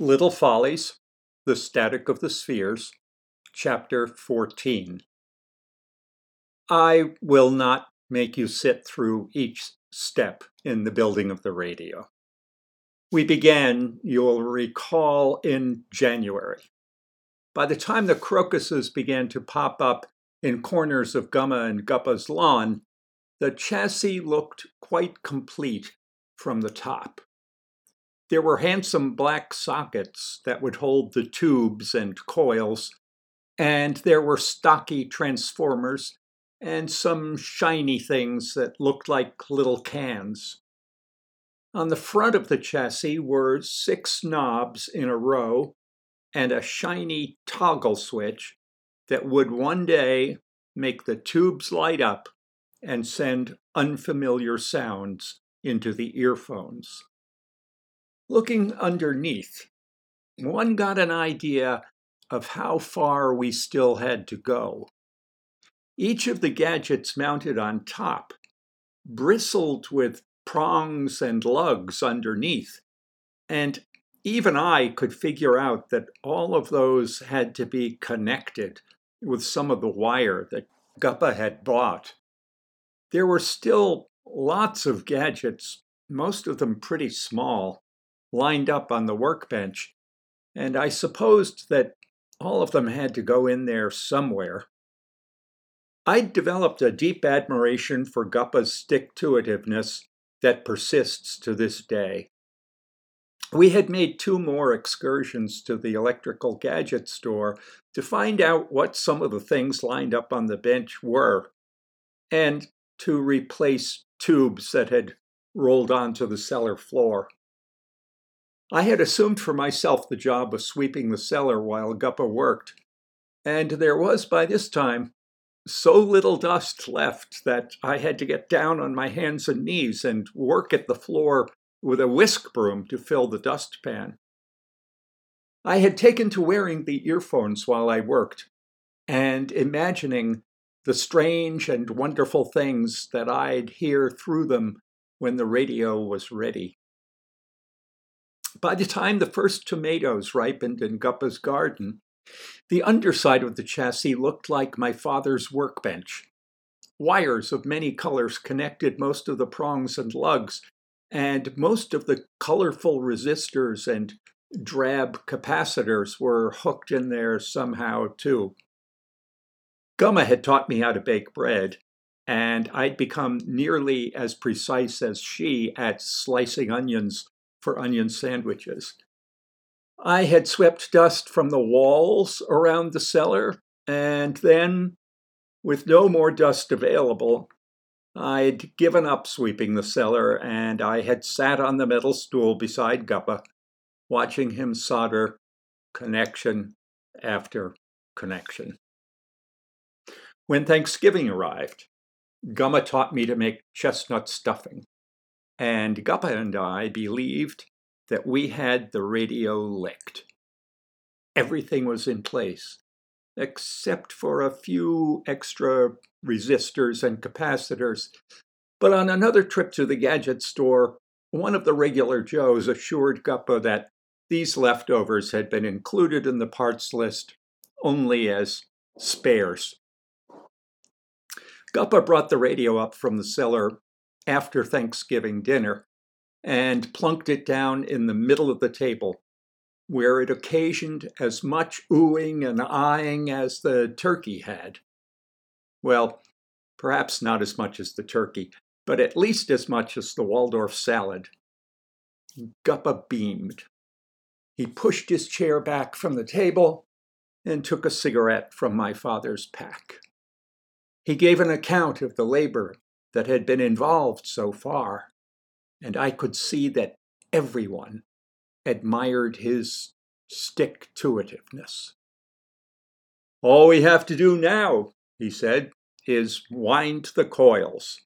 Little Follies, The Static of the Spheres, Chapter 14. I will not make you sit through each step in the building of the radio. We began, you'll recall, in January. By the time the crocuses began to pop up in corners of Gumma and Guppa's lawn, the chassis looked quite complete from the top. There were handsome black sockets that would hold the tubes and coils, and there were stocky transformers and some shiny things that looked like little cans. On the front of the chassis were six knobs in a row and a shiny toggle switch that would one day make the tubes light up and send unfamiliar sounds into the earphones. Looking underneath, one got an idea of how far we still had to go. Each of the gadgets mounted on top bristled with prongs and lugs underneath, and even I could figure out that all of those had to be connected with some of the wire that Guppa had bought. There were still lots of gadgets, most of them pretty small, lined up on the workbench, and I supposed that all of them had to go in there somewhere. I'd developed a deep admiration for Guppa's stick to itiveness that persists to this day. We had made two more excursions to the electrical gadget store to find out what some of the things lined up on the bench were, and to replace tubes that had rolled onto the cellar floor. I had assumed for myself the job of sweeping the cellar while Guppa worked, and there was by this time so little dust left that I had to get down on my hands and knees and work at the floor with a whisk broom to fill the dustpan. I had taken to wearing the earphones while I worked and imagining the strange and wonderful things that I'd hear through them when the radio was ready. By the time the first tomatoes ripened in Guppa's garden, the underside of the chassis looked like my father's workbench. Wires of many colors connected most of the prongs and lugs, and most of the colorful resistors and drab capacitors were hooked in there somehow, too. Gumma had taught me how to bake bread, and I'd become nearly as precise as she at slicing onions for onion sandwiches. I had swept dust from the walls around the cellar, and then, with no more dust available, I'd given up sweeping the cellar and I had sat on the metal stool beside Guppa, watching him solder connection after connection. When Thanksgiving arrived, Gumma taught me to make chestnut stuffing and Guppa and I believed that we had the radio licked. Everything was in place, except for a few extra resistors and capacitors. But on another trip to the gadget store, one of the regular Joes assured Guppa that these leftovers had been included in the parts list only as spares. Guppa brought the radio up from the cellar after Thanksgiving dinner and plunked it down in the middle of the table, where it occasioned as much oohing and eyeing as the turkey had. Well, perhaps not as much as the turkey, but at least as much as the Waldorf salad. Guppa beamed. He pushed his chair back from the table and took a cigarette from my father's pack. He gave an account of the labor that had been involved so far, and I could see that everyone admired his stick to itiveness. All we have to do now, he said, is wind the coils.